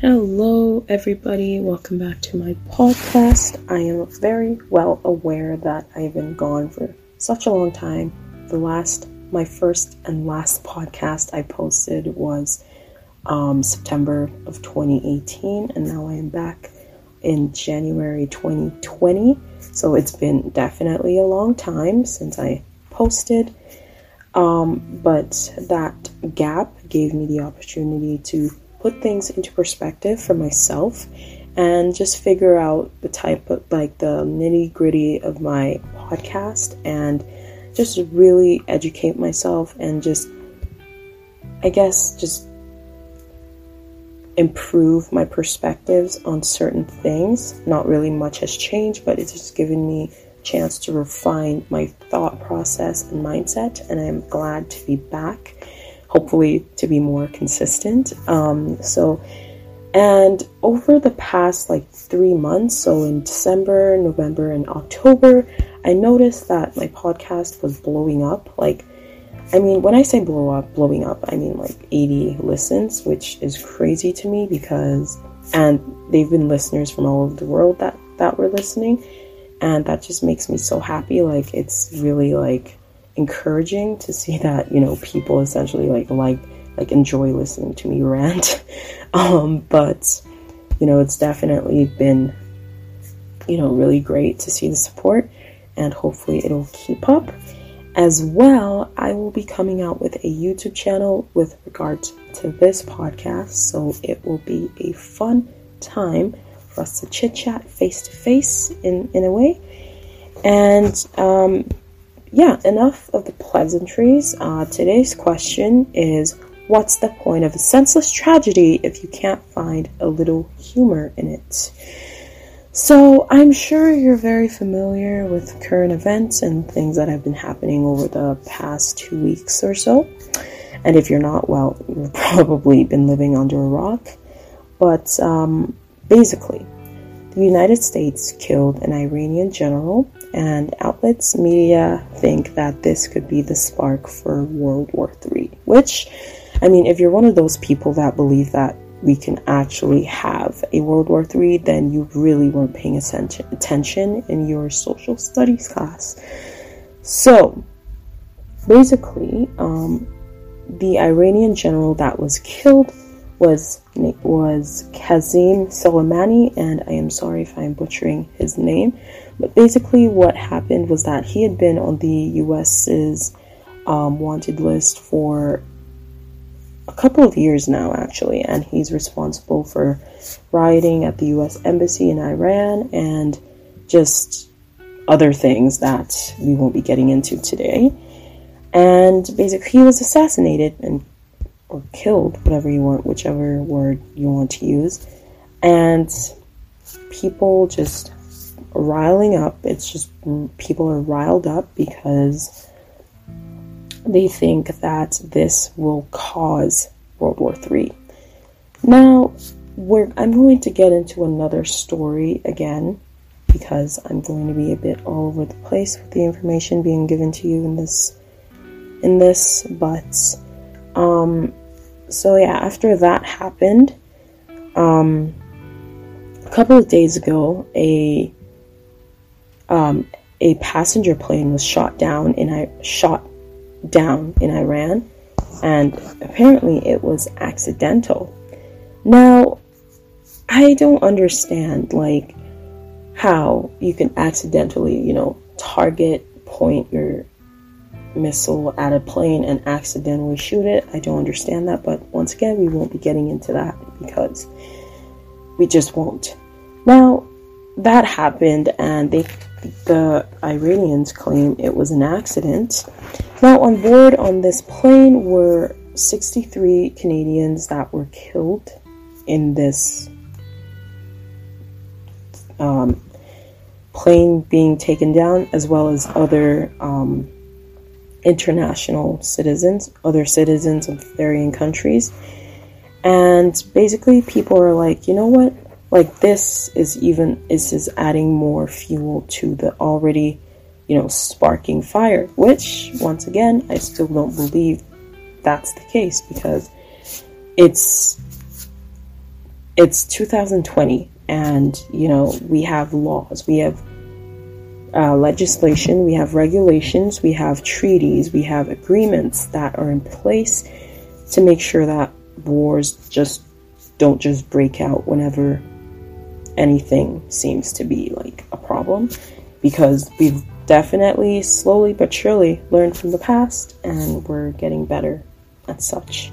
Hello, everybody. Welcome back to my podcast. I am very well aware that I've been gone for such a long time. The last, my first and last podcast I posted was um, September of 2018, and now I am back in January 2020. So it's been definitely a long time since I posted. Um, but that gap gave me the opportunity to put things into perspective for myself and just figure out the type of like the nitty gritty of my podcast and just really educate myself and just, I guess, just improve my perspectives on certain things. Not really much has changed, but it's just given me a chance to refine my thought process and mindset, and I'm glad to be back hopefully to be more consistent. Um, so, and over the past like three months, so in December, November, and October, I noticed that my podcast was blowing up. Like, I mean, when I say blow up, blowing up, I mean like 80 listens, which is crazy to me because, and they've been listeners from all over the world that that were listening, and that just makes me so happy. Like, it's really like encouraging to see that you know people essentially like like like enjoy listening to me rant. Um but you know it's definitely been you know really great to see the support and hopefully it'll keep up. As well i will be coming out with a youtube channel with regards to this podcast so it will be a fun time for us to chit chat face to face in in a way. And um yeah, enough of the pleasantries. Uh, today's question is What's the point of a senseless tragedy if you can't find a little humor in it? So, I'm sure you're very familiar with current events and things that have been happening over the past two weeks or so. And if you're not, well, you've probably been living under a rock. But um, basically, the United States killed an Iranian general and outlets media think that this could be the spark for World War III. Which, I mean, if you're one of those people that believe that we can actually have a World War III, then you really weren't paying attention in your social studies class. So, basically, um, the Iranian general that was killed was was Qasem Soleimani, and I am sorry if I'm butchering his name, but basically, what happened was that he had been on the US's um, wanted list for a couple of years now, actually, and he's responsible for rioting at the US Embassy in Iran and just other things that we won't be getting into today. And basically, he was assassinated and or killed, whatever you want, whichever word you want to use. And people just riling up. It's just people are riled up because they think that this will cause World War III. Now, I'm going to get into another story again because I'm going to be a bit all over the place with the information being given to you in this in this but um so yeah after that happened um a couple of days ago a um, a passenger plane was shot down in I shot down in Iran, and apparently it was accidental. Now, I don't understand like how you can accidentally, you know, target point your missile at a plane and accidentally shoot it. I don't understand that, but once again, we won't be getting into that because we just won't. Now, that happened, and they the Iranians claim it was an accident. Now, on board on this plane were 63 Canadians that were killed in this um, plane being taken down, as well as other um, international citizens, other citizens of varying countries. And basically, people are like, you know what? Like this is even is is adding more fuel to the already you know sparking fire which once again i still don't believe that's the case because it's it's 2020 and you know we have laws we have uh, legislation we have regulations we have treaties we have agreements that are in place to make sure that wars just don't just break out whenever anything seems to be like a problem. Because we've definitely slowly but surely learned from the past and we're getting better at such.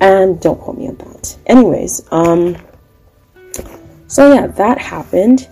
And don't quote me on that. Anyways um so yeah, that happened.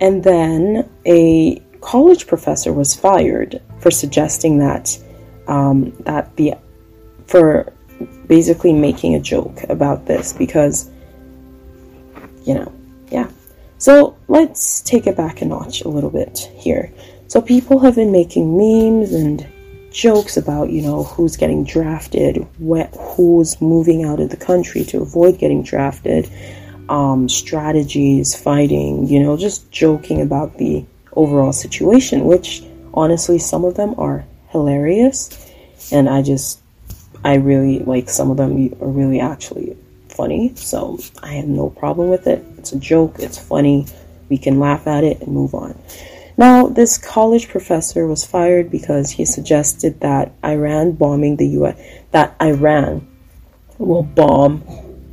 And then a college professor was fired for suggesting that um, that the for basically making a joke about this because you know so let's take it back a notch a little bit here so people have been making memes and jokes about you know who's getting drafted who's moving out of the country to avoid getting drafted um, strategies, fighting, you know, just joking about the overall situation, which honestly, some of them are hilarious. And I just, I really like some of them are really actually funny. So I have no problem with it. It's a joke, it's funny. We can laugh at it and move on. Now, this college professor was fired because he suggested that Iran bombing the US, that Iran will bomb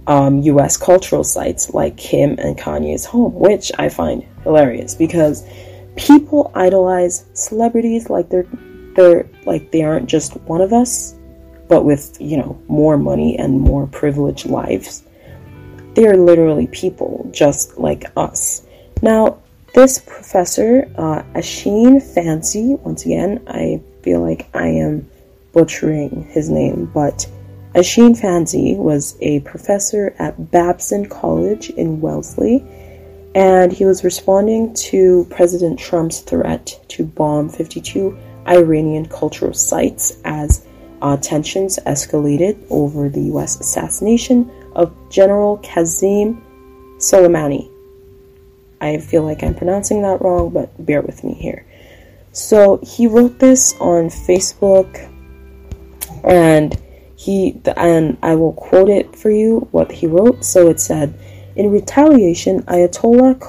um, US cultural sites like Kim and Kanye's home, which I find hilarious because people idolize celebrities like they're they're like they aren't just one of us, but with you know more money and more privileged lives. They are literally people just like us. Now, this professor, uh, Asheen Phansey, once again, I feel like I am butchering his name, but Asheen Phansey was a professor at Babson College in Wellesley, and he was responding to President Trump's threat to bomb 52 Iranian cultural sites as uh, tensions escalated over the U.S. assassination of General Qasem Soleimani. I feel like I'm pronouncing that wrong, but bear with me here. So he wrote this on Facebook, and he and I will quote it for you what he wrote. So it said, "In retaliation, Ayatollah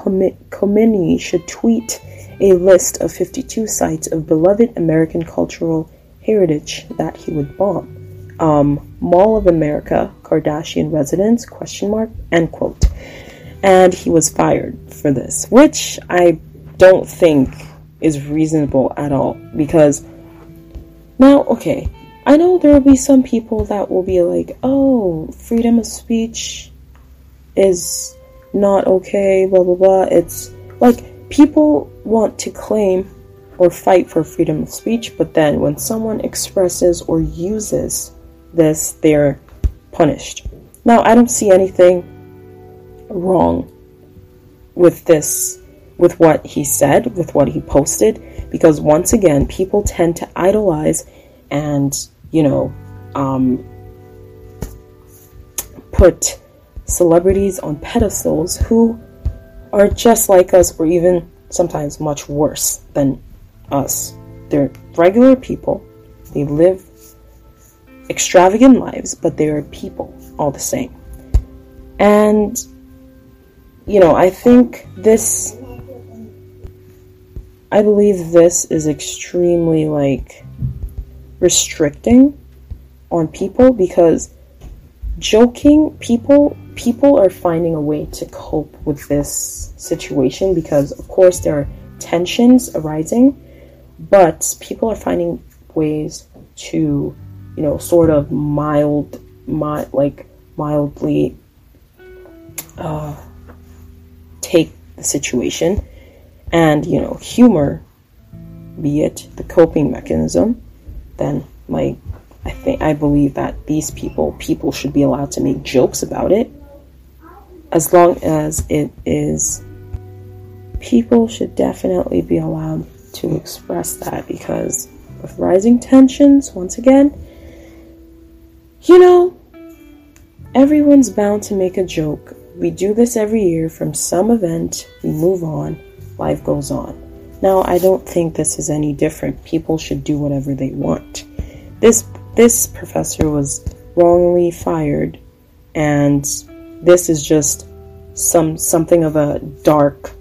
Khomeini should tweet a list of 52 sites of beloved American cultural heritage that he would bomb. Um, Mall of America, Kardashian residence? Question mark. End quote. And he was fired for this, which I don't think is reasonable at all because now, okay, I know there will be some people that will be like, oh, freedom of speech is not okay, blah, blah, blah. It's like people want to claim or fight for freedom of speech, but then when someone expresses or uses this, they're punished. Now, I don't see anything wrong with this, with what he said, with what he posted, because once again, people tend to idolize and you know, um, put celebrities on pedestals who are just like us or even sometimes much worse than us. They're regular people. They live extravagant lives, but they are people all the same. And, you know, I think this, I believe this is extremely like restricting on people because joking people people are finding a way to cope with this situation because of course there are tensions arising but people are finding ways to you know sort of mild mild like mildly uh, take the situation and you know humor be it the coping mechanism then like I think I believe that these people people should be allowed to make jokes about it. As long as it is people should definitely be allowed to express that because of rising tensions once again you know everyone's bound to make a joke we do this every year from some event we move on life goes on now, I don't think this is any different. People should do whatever they want. This this professor was wrongly fired and this is just some something of a dark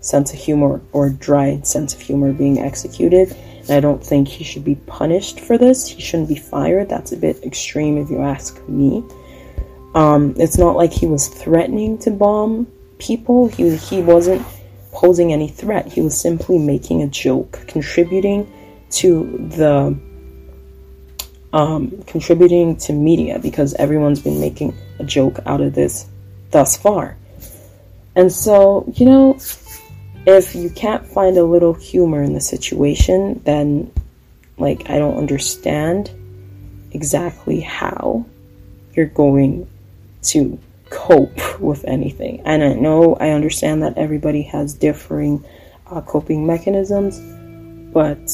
sense of humor or dry sense of humor being executed. And I don't think he should be punished for this. He shouldn't be fired. That's a bit extreme if you ask me. Um, it's not like he was threatening to bomb people. He he wasn't posing any threat. He was simply making a joke, contributing to the um, contributing to media because everyone's been making a joke out of this thus far. And so, you know, if you can't find a little humor in the situation, then, like, I don't understand exactly how you're going to cope with anything. And I know I understand that everybody has differing uh, coping mechanisms, but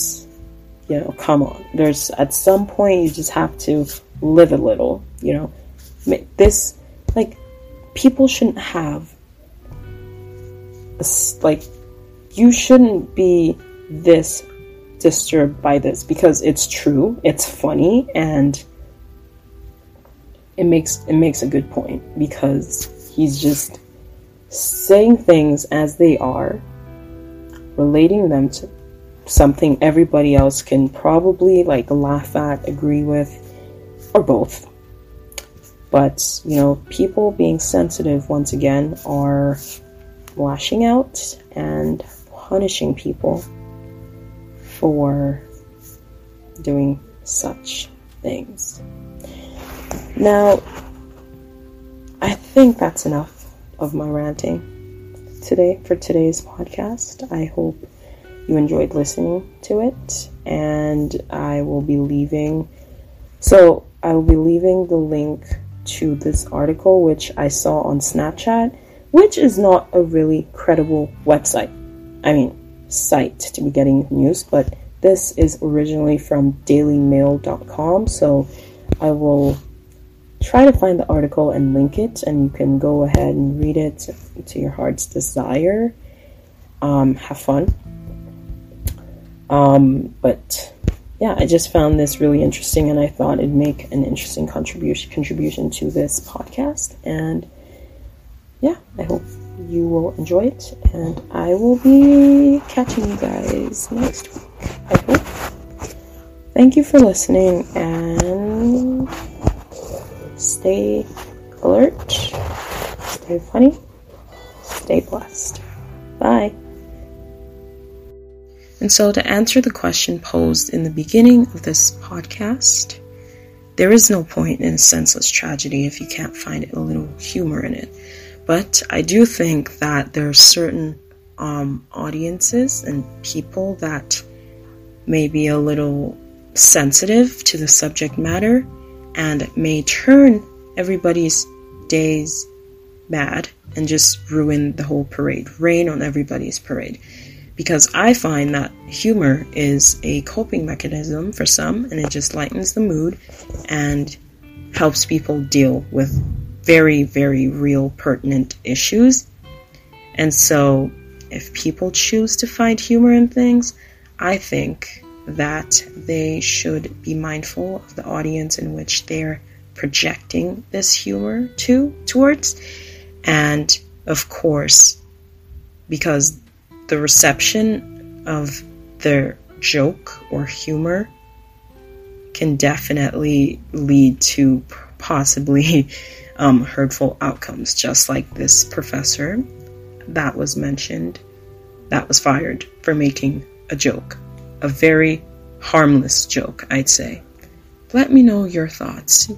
you know, come on. There's at some point you just have to live a little, you know. This, like, people shouldn't have, like, you shouldn't be this disturbed by this because it's true, it's funny, and it makes it makes a good point because he's just saying things as they are, relating them to something everybody else can probably like laugh at, agree with, or both. But, you know, people being sensitive once again are lashing out and punishing people for doing such things. Now, I think that's enough of my ranting today for today's podcast. I hope you enjoyed listening to it, and I will be leaving. So, I will be leaving the link to this article, which I saw on Snapchat, which is not a really credible website. I mean, site to be getting news, but this is originally from dailymail.com, so I will try to find the article and link it, and you can go ahead and read it to your heart's desire. Um, have fun. Um, but yeah, I just found this really interesting, and I thought it'd make an interesting contribution contribution to this podcast. And yeah, I hope you will enjoy it, and I will be catching you guys next week. I hope. Thank you for listening, and stay alert, stay funny, stay blessed. Bye. And so, to answer the question posed in the beginning of this podcast, there is no point in a senseless tragedy if you can't find a little humor in it. But I do think that there are certain um, audiences and people that may be a little sensitive to the subject matter and may turn everybody's days bad and just ruin the whole parade, rain on everybody's parade. Because I find that humor is a coping mechanism for some and it just lightens the mood and helps people deal with very, very real, pertinent issues. And so, if people choose to find humor in things, I think that they should be mindful of the audience in which they're projecting this humor to towards and of course because the reception of their joke or humor can definitely lead to possibly um, hurtful outcomes, just like this professor that was mentioned that was fired for making a joke. A very harmless joke, I'd say. Let me know your thoughts.